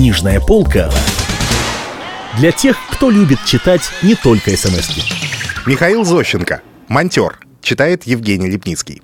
Книжная полка для тех, кто любит читать не только смс -ки. Михаил Зощенко, монтер, читает Евгений Лепницкий.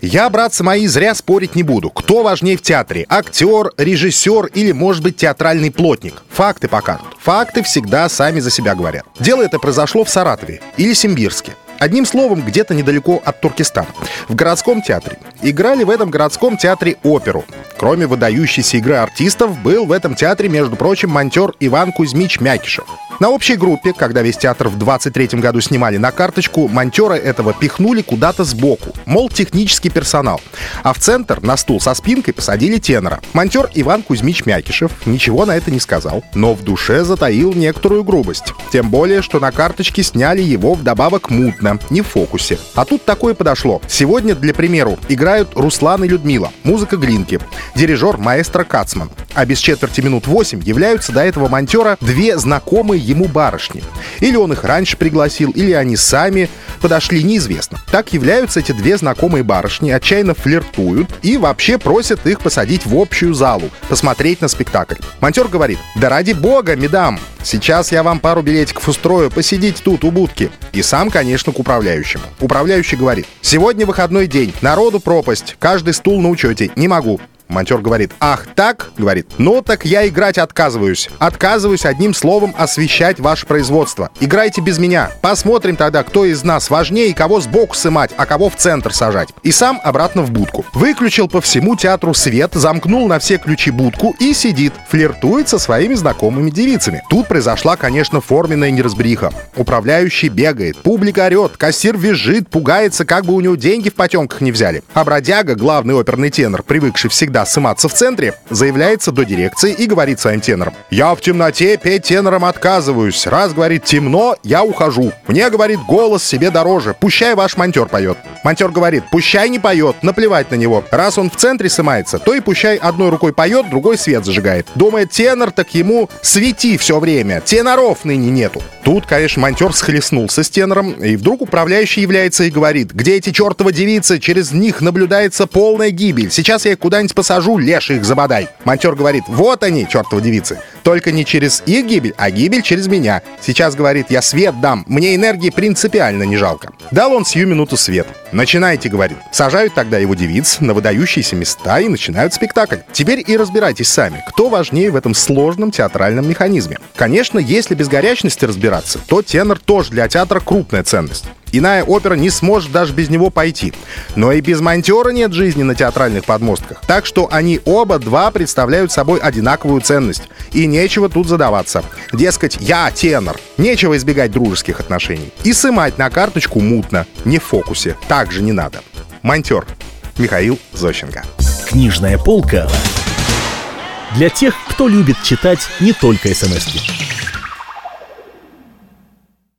Я, братцы мои, зря спорить не буду. Кто важнее в театре? Актер, режиссер или, может быть, театральный плотник? Факты покажут. Факты всегда сами за себя говорят. Дело это произошло в Саратове или Симбирске. Одним словом, где-то недалеко от Туркестана. В городском театре. Играли в этом городском театре оперу. Кроме выдающейся игры артистов, был в этом театре, между прочим, монтер Иван Кузьмич Мякишев. На общей группе, когда весь театр в 23 году снимали на карточку, монтера этого пихнули куда-то сбоку. Мол, технический персонал. А в центр на стул со спинкой посадили тенора. Монтер Иван Кузьмич Мякишев ничего на это не сказал, но в душе затаил некоторую грубость. Тем более, что на карточке сняли его вдобавок мутно, не в фокусе. А тут такое подошло. Сегодня, для примеру, играют Руслан и Людмила, музыка Глинки, дирижер маэстро Кацман. А без четверти минут 8 являются до этого монтера две знакомые ему барышни. Или он их раньше пригласил, или они сами подошли, неизвестно. Так являются эти две знакомые барышни, отчаянно флиртуют и вообще просят их посадить в общую залу, посмотреть на спектакль. Монтер говорит, да ради бога, медам, сейчас я вам пару билетиков устрою, посидите тут у будки. И сам, конечно, к управляющему. Управляющий говорит, сегодня выходной день, народу пропасть, каждый стул на учете, не могу. Монтер говорит, ах так? Говорит, ну так я играть отказываюсь. Отказываюсь одним словом освещать ваше производство. Играйте без меня. Посмотрим тогда, кто из нас важнее кого сбоку сымать, а кого в центр сажать. И сам обратно в будку. Выключил по всему театру свет, замкнул на все ключи будку и сидит, флиртует со своими знакомыми девицами. Тут произошла, конечно, форменная неразбериха. Управляющий бегает, публика орет, кассир визжит, пугается, как бы у него деньги в потемках не взяли. А бродяга, главный оперный тенор, привыкший всегда сыматься в центре, заявляется до дирекции и говорит своим тенорам. «Я в темноте петь тенором отказываюсь. Раз, говорит, темно, я ухожу. Мне, говорит, голос себе дороже. Пущай ваш монтер поет». Монтер говорит, пущай не поет, наплевать на него. Раз он в центре сымается, то и пущай одной рукой поет, другой свет зажигает. Думает, тенор, так ему свети все время. Теноров ныне нету. Тут, конечно, монтер схлестнулся с тенором, и вдруг управляющий является и говорит, где эти чертовы девицы, через них наблюдается полная гибель. Сейчас я их куда-нибудь посажу, леший их забодай. Монтер говорит, вот они, чертовы девицы. Только не через их гибель, а гибель через меня. Сейчас, говорит, я свет дам, мне энергии принципиально не жалко. Дал он сию минуту свет. Начинайте, говорит. Сажают тогда его девиц на выдающиеся места и начинают спектакль. Теперь и разбирайтесь сами, кто важнее в этом сложном театральном механизме. Конечно, если без горячности разбираться, то тенор тоже для театра крупная ценность. Иная опера не сможет даже без него пойти. Но и без монтера нет жизни на театральных подмостках. Так что они оба два представляют собой одинаковую ценность. И нечего тут задаваться. Дескать, я тенор. Нечего избегать дружеских отношений. И сымать на карточку мутно, не в фокусе. Так же не надо. Монтер. Михаил Зощенко. Книжная полка для тех, кто любит читать не только смс -ки.